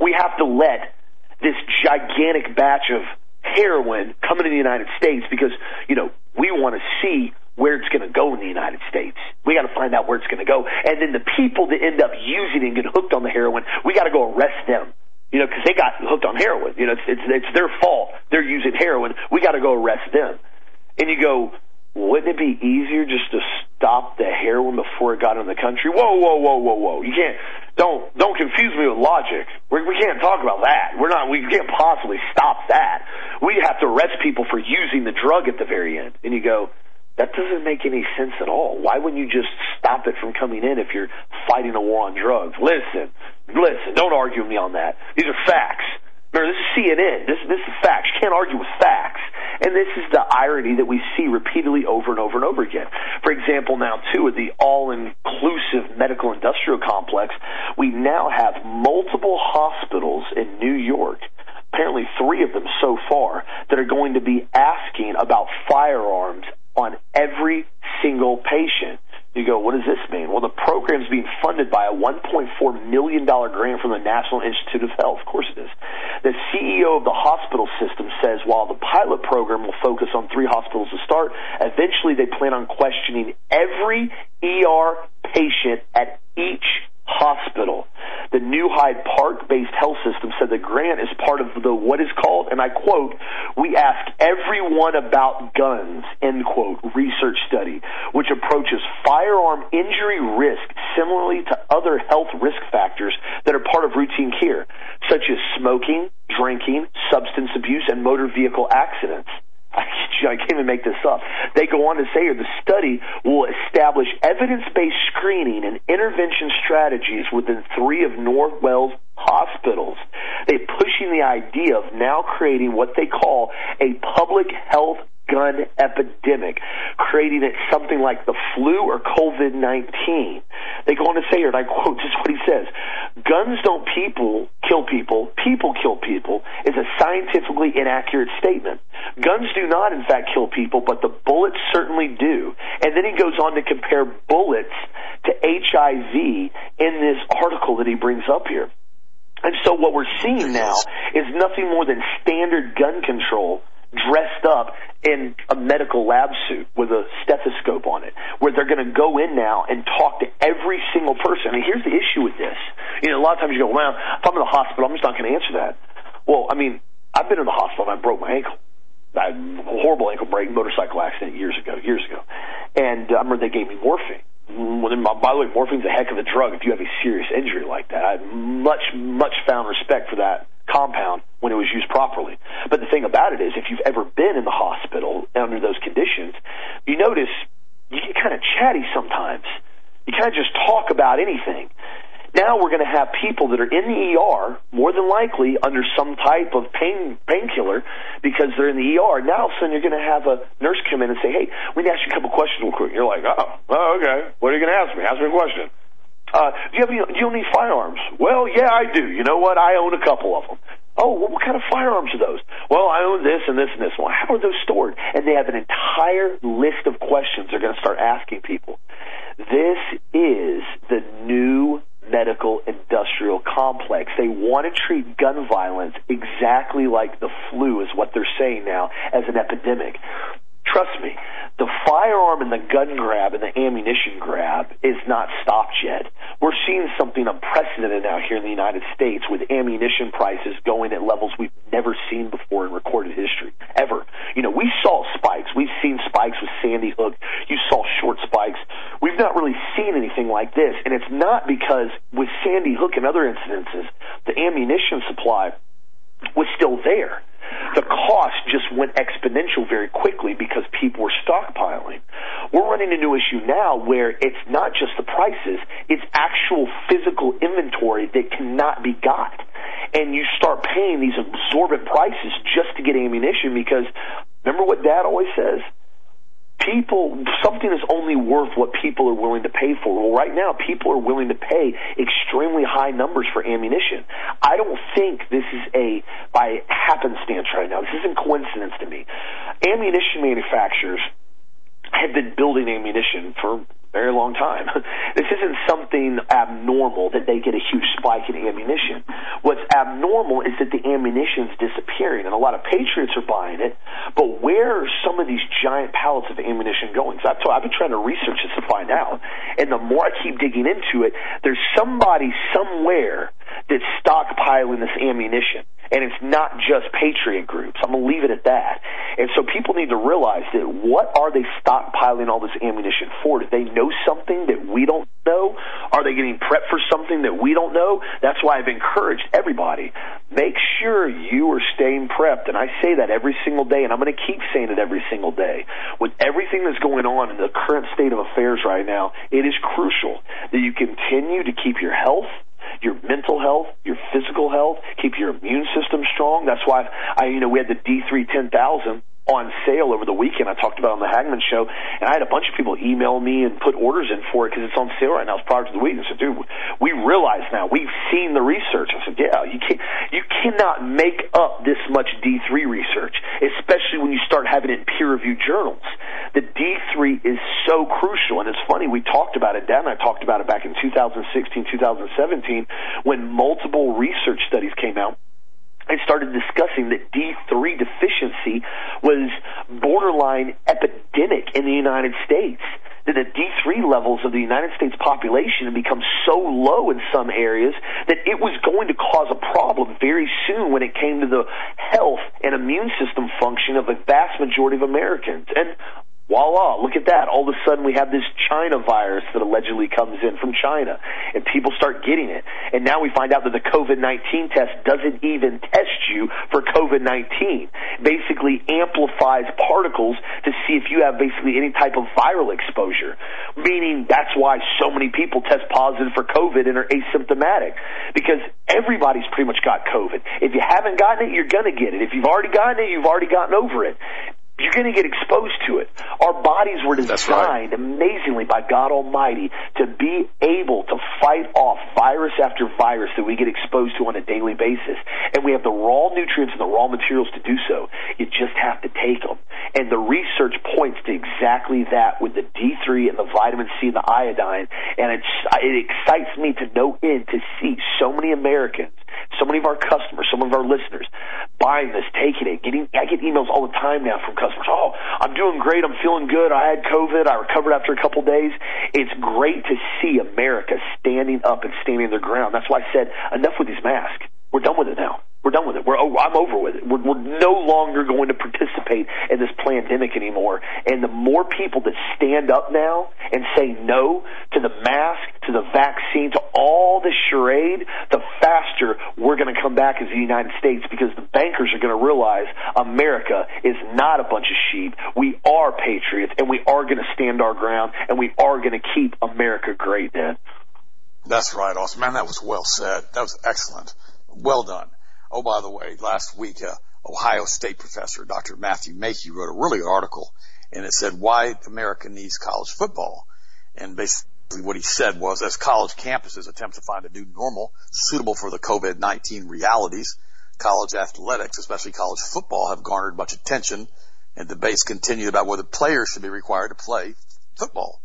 we have to let this gigantic batch of heroin come into the United States because, you know, we want to see where it's going to go in the United States. We got to find out where it's going to go. And then the people that end up using it and get hooked on the heroin, we got to go arrest them you know, because they got hooked on heroin. You know, it's, it's it's their fault. They're using heroin. We got to go arrest them. And you go, wouldn't it be easier just to stop the heroin before it got in the country? Whoa, whoa, whoa, whoa, whoa! You can't don't don't confuse me with logic. We, we can't talk about that. We're not. We can't possibly stop that. We have to arrest people for using the drug at the very end. And you go, that doesn't make any sense at all. Why wouldn't you just stop it from coming in if you're fighting a war on drugs? Listen, listen, don't argue with me on that. These are facts. Remember, this is CNN. This, this is facts. You can't argue with facts. And this is the irony that we see repeatedly over and over and over again. For example, now, too, with the all-inclusive medical industrial complex, we now have multiple hospitals in New York apparently three of them so far that are going to be asking about firearms single. You go, what does this mean? Well, the program is being funded by a $1.4 million grant from the National Institute of Health. Of course it is. The CEO of the hospital system says while the pilot program will focus on three hospitals to start, eventually they plan on questioning every ER patient at each hospital. The New Hyde Park based health system said the grant is part of the what is called, and I quote, we ask everyone about guns, end quote, research which approaches firearm injury risk similarly to other health risk factors that are part of routine care, such as smoking, drinking, substance abuse, and motor vehicle accidents. I can't even make this up. They go on to say here the study will establish evidence-based screening and intervention strategies within three of Northwell's hospitals. They're pushing the idea of now creating what they call a public health gun epidemic, creating it something like the flu or COVID 19. They go on to say here, and I quote, this is what he says Guns don't people kill people, people kill people is a scientifically inaccurate statement. Guns do not, in fact, kill people, but the bullets certainly do. And then he goes on to compare bullets to HIV in this article that he brings up here. And so what we're seeing now is nothing more than standard gun control dressed up in a medical lab suit with a stethoscope on it, where they're going to go in now and talk to every single person. I mean, here's the issue with this. You know, a lot of times you go, well, if I'm in the hospital, I'm just not going to answer that. Well, I mean, I've been in the hospital and I broke my ankle. I had a horrible ankle break, motorcycle accident years ago, years ago. And uh, I remember they gave me morphine. Well, then, by the way, morphine's a heck of a drug if you have a serious injury like that. I much, much found respect for that compound when it was used properly. But the thing about it is, if you've ever been in the hospital under those conditions, you notice you get kind of chatty sometimes. You kind of just talk about anything. Now we're going to have people that are in the ER, more than likely under some type of pain painkiller, because they're in the ER. Now all of a sudden you're going to have a nurse come in and say, "Hey, we need to ask you a couple questions real quick." You're like, "Oh, oh okay. What are you going to ask me? Ask me a question." Uh, do you have any, do you need firearms? Well, yeah, I do. You know what? I own a couple of them. Oh, well, what kind of firearms are those? Well, I own this and this and this. Well, how are those stored? And they have an entire list of questions they're going to start asking people. This is the new medical industrial complex. They want to treat gun violence exactly like the flu is what they're saying now as an epidemic. Trust me, the firearm and the gun grab and the ammunition grab is not stopped yet. We're seeing something unprecedented now here in the United States with ammunition prices going at levels we've never seen before in recorded history, ever. You know, we saw spikes. We've seen spikes with Sandy Hook. You saw short spikes. We've not really seen anything like this. And it's not because with Sandy Hook and other incidences, the ammunition supply was still there the cost just went exponential very quickly because people were stockpiling. We're running into an issue now where it's not just the prices, it's actual physical inventory that cannot be got. And you start paying these absorbent prices just to get ammunition because remember what dad always says? People something is only worth what people are willing to pay for. Well, right now people are willing to pay extremely high numbers for ammunition. I don't think this is a by happenstance right now. This isn't coincidence to me. Ammunition manufacturers have been building ammunition for very long time. this isn't something abnormal that they get a huge spike in ammunition. What's abnormal is that the ammunition's disappearing, and a lot of patriots are buying it. But where are some of these giant pallets of ammunition going? So I've, told, I've been trying to research this to find out, and the more I keep digging into it, there's somebody somewhere that's stockpiling this ammunition. And it's not just patriot groups. I'm going to leave it at that. And so people need to realize that what are they stockpiling all this ammunition for? Do they know something that we don't know? Are they getting prepped for something that we don't know? That's why I've encouraged everybody. Make sure you are staying prepped. And I say that every single day, and I'm going to keep saying it every single day. With everything that's going on in the current state of affairs right now, it is crucial that you continue to keep your health your mental health, your physical health, keep your immune system strong. That's why I, you know, we had the D3 10,000 on sale over the weekend. I talked about on the Hagmann show, and I had a bunch of people email me and put orders in for it because it's on sale right now. It's prior of the week. I said, dude, we realize now we've seen the research. I said, yeah, you can't, you cannot make up this much D3 research, especially when you start having it in peer-reviewed journals. The D3 is so crucial, and it's funny. We talked about it. Dan and I talked about it back in 2016, 2017, when multiple research studies came out I started discussing that D3 deficiency was borderline epidemic in the United States. That the D3 levels of the United States population had become so low in some areas that it was going to cause a problem very soon when it came to the health and immune system function of a vast majority of Americans. And voila, look at that. All of a sudden we have this China virus that allegedly comes in from China and people start getting it. And now we find out that the COVID-19 test doesn't even test you for COVID-19. Basically amplifies particles to see if you have basically any type of viral exposure. Meaning that's why so many people test positive for COVID and are asymptomatic. Because everybody's pretty much got COVID. If you haven't gotten it, you're gonna get it. If you've already gotten it, you've already gotten over it you're going to get exposed to it. Our bodies were designed right. amazingly by God Almighty to be able to fight off virus after virus that we get exposed to on a daily basis. And we have the raw nutrients and the raw materials to do so. You just have to take them. And the research points to exactly that with the D3 and the vitamin C and the iodine. And it's, it excites me to no end to see so many Americans so many of our customers, some of our listeners, buying this, taking it, getting. I get emails all the time now from customers. Oh, I'm doing great. I'm feeling good. I had COVID. I recovered after a couple days. It's great to see America standing up and standing their ground. That's why I said enough with these masks. We're done with it now. We're done with it. We're oh, I'm over with it. We're, we're no longer going to participate in this pandemic anymore. And the more people that stand up now and say no to the mask, to the vaccine, to all the charade, the faster we're going to come back as the United States because the bankers are going to realize America is not a bunch of sheep. We are patriots and we are going to stand our ground and we are going to keep America great, Dad. That's right, Austin. Man, that was well said. That was excellent. Well done. Oh, by the way, last week, uh, Ohio State professor Dr. Matthew Makey wrote a really good article, and it said why America needs college football. And basically what he said was as college campuses attempt to find a new normal suitable for the COVID-19 realities, college athletics, especially college football, have garnered much attention, and debates continue about whether players should be required to play football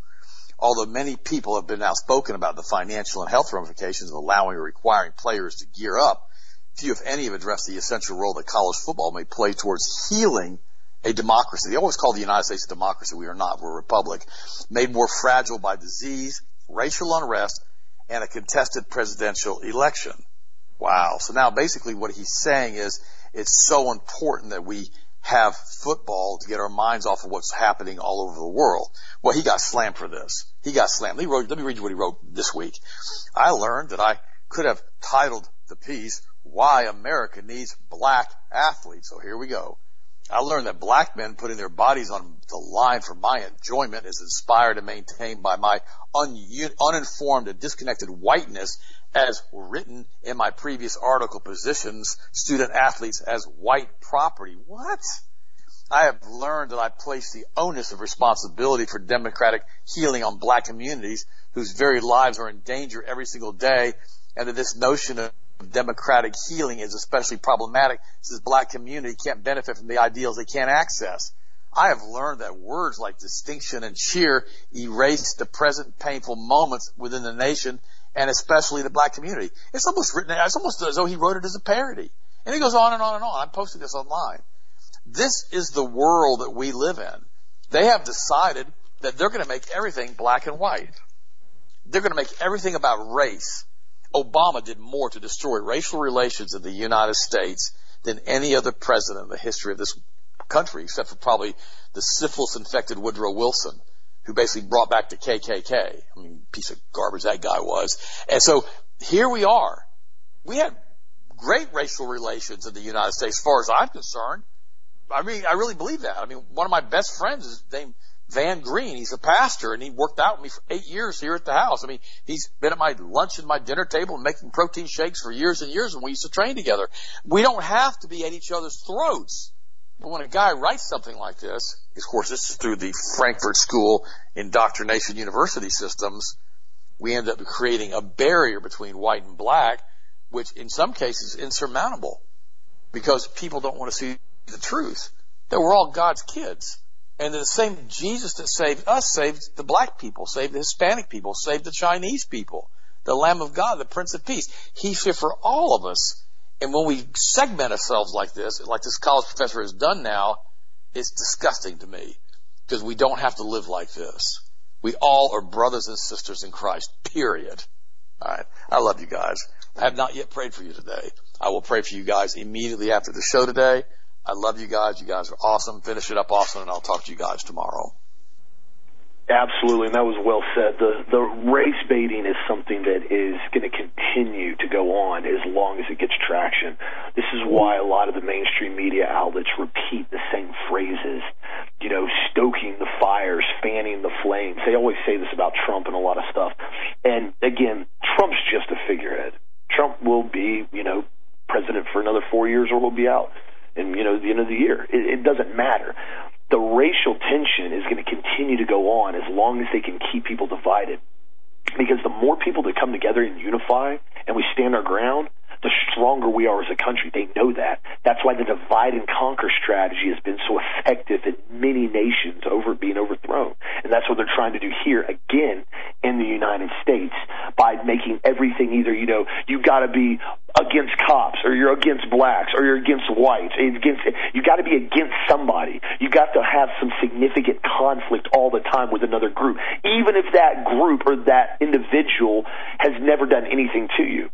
although many people have been outspoken about the financial and health ramifications of allowing or requiring players to gear up, few, if any, have addressed the essential role that college football may play towards healing a democracy. They always call the United States a democracy. We are not. We're a republic. Made more fragile by disease, racial unrest, and a contested presidential election. Wow. So now basically what he's saying is it's so important that we have football to get our minds off of what's happening all over the world. Well, he got slammed for this. He got slammed. He wrote, let me read you what he wrote this week. I learned that I could have titled the piece, Why America Needs Black Athletes. So here we go. I learned that black men putting their bodies on the line for my enjoyment is inspired and maintained by my un- uninformed and disconnected whiteness as written in my previous article positions student athletes as white property. What? I have learned that I place the onus of responsibility for democratic healing on black communities whose very lives are in danger every single day and that this notion of democratic healing is especially problematic since black community can't benefit from the ideals they can't access. I have learned that words like distinction and cheer erase the present painful moments within the nation and especially the black community. It's almost written, it's almost as though he wrote it as a parody. And he goes on and on and on. I'm posting this online. This is the world that we live in. They have decided that they're going to make everything black and white. They're going to make everything about race. Obama did more to destroy racial relations in the United States than any other president in the history of this country, except for probably the syphilis infected Woodrow Wilson who basically brought back the KKK. I mean, piece of garbage that guy was. And so here we are. We had great racial relations in the United States, as far as I'm concerned. I mean, I really believe that. I mean, one of my best friends is named Van Green. He's a pastor and he worked out with me for eight years here at the house. I mean, he's been at my lunch and my dinner table making protein shakes for years and years when we used to train together. We don't have to be at each other's throats. But when a guy writes something like this, of course, this is through the Frankfurt School indoctrination university systems, we end up creating a barrier between white and black, which in some cases is insurmountable because people don't want to see the truth that we're all God's kids. And the same Jesus that saved us saved the black people, saved the Hispanic people, saved the Chinese people, the Lamb of God, the Prince of Peace. He's here for all of us. And when we segment ourselves like this, like this college professor has done now, it's disgusting to me because we don't have to live like this. We all are brothers and sisters in Christ, period. Alright. I love you guys. I have not yet prayed for you today. I will pray for you guys immediately after the show today. I love you guys. You guys are awesome. Finish it up awesome and I'll talk to you guys tomorrow. Absolutely, and that was well said. The the race baiting is something that is going to continue to go on as long as it gets traction. This is why a lot of the mainstream media outlets repeat the same phrases. You know, stoking the fires, fanning the flames. They always say this about Trump and a lot of stuff. And again, Trump's just a figurehead. Trump will be, you know, president for another four years, or he'll be out. And you know, the end of the year, it, it doesn't matter the racial tension is going to continue to go on as long as they can keep people divided. Because the more people that come together and unify and we stand our ground, the stronger we are as a country. They know that. That's why the divide and conquer strategy has been so effective in many nations over being overthrown. And that's what they're trying to do here again in the United States by making everything either, you know, you gotta be against cops or you're against blacks or you're against whites. Against, you gotta be against somebody. You got to have some significant conflict all the time with another group, even if that group or that individual has never done anything to you.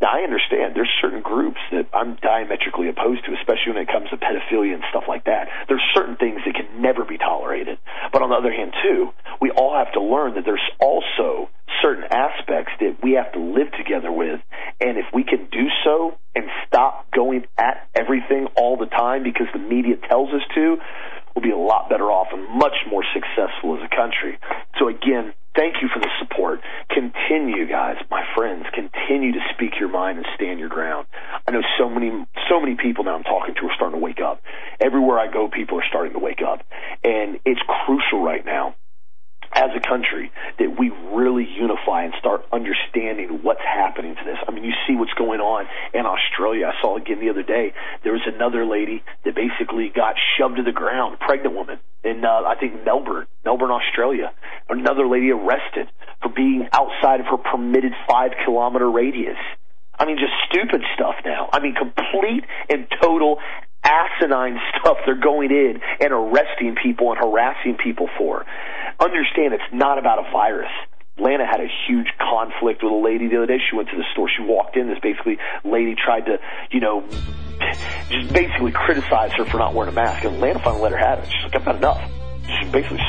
Now I understand there's certain groups that I'm diametrically opposed to, especially when it comes to pedophilia and stuff like that. There's certain things that can never be tolerated. But on the other hand, too, we all have to learn that there's also certain aspects that we have to live together with. And if we can do so and stop going at everything all the time because the media tells us to, we'll be a lot better off and much more successful as a country. So again, thank you for the support. Continue, guys, my friends, continue to speak your mind and stand your ground. I know so many, so many people now I'm talking to are starting to wake up. Everywhere I go, people are starting to wake up. And it's crucial right now as a country that we really unify and start understanding what's happening to this. I mean, you see what's going on in Australia. I saw again the other day. There was another lady that basically got shoved to the ground, pregnant woman in uh, I think Melbourne, Melbourne, Australia. Another lady arrested for being outside of her permitted five kilometer radius. I mean, just stupid stuff now. I mean, complete and total asinine stuff they're going in and arresting people and harassing people for. Understand it's not about a virus. Lana had a huge conflict with a lady the other day. She went to the store. She walked in. This basically lady tried to, you know, just basically criticize her for not wearing a mask. And Lana finally let her have it. She's like, I've had enough. She basically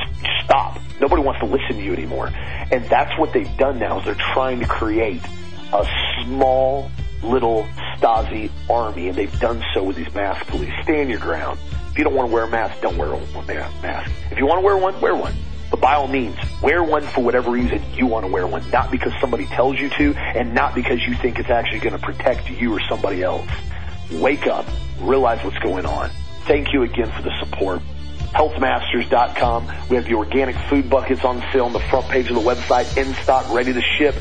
stop. Nobody wants to listen to you anymore. And that's what they've done now is they're trying to create a small little Stasi army, and they've done so with these mask police. Stand your ground. If you don't want to wear a mask, don't wear a mask. If you want to wear one, wear one. But by all means, wear one for whatever reason you want to wear one, not because somebody tells you to, and not because you think it's actually going to protect you or somebody else. Wake up, realize what's going on. Thank you again for the support. Healthmasters.com. We have the organic food buckets on sale on the front page of the website, in stock, ready to ship.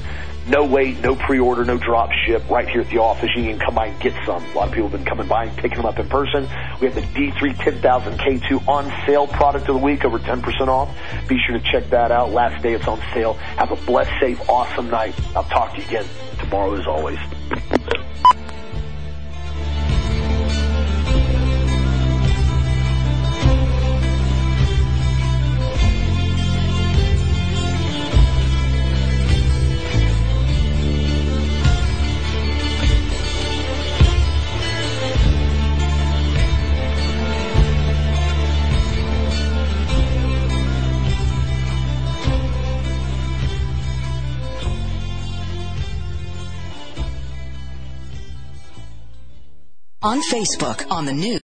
No wait, no pre-order, no drop ship. Right here at the office, you can come by and get some. A lot of people have been coming by and picking them up in person. We have the D3 10000 K2 on sale product of the week, over 10% off. Be sure to check that out. Last day it's on sale. Have a blessed, safe, awesome night. I'll talk to you again tomorrow as always. On Facebook on the news.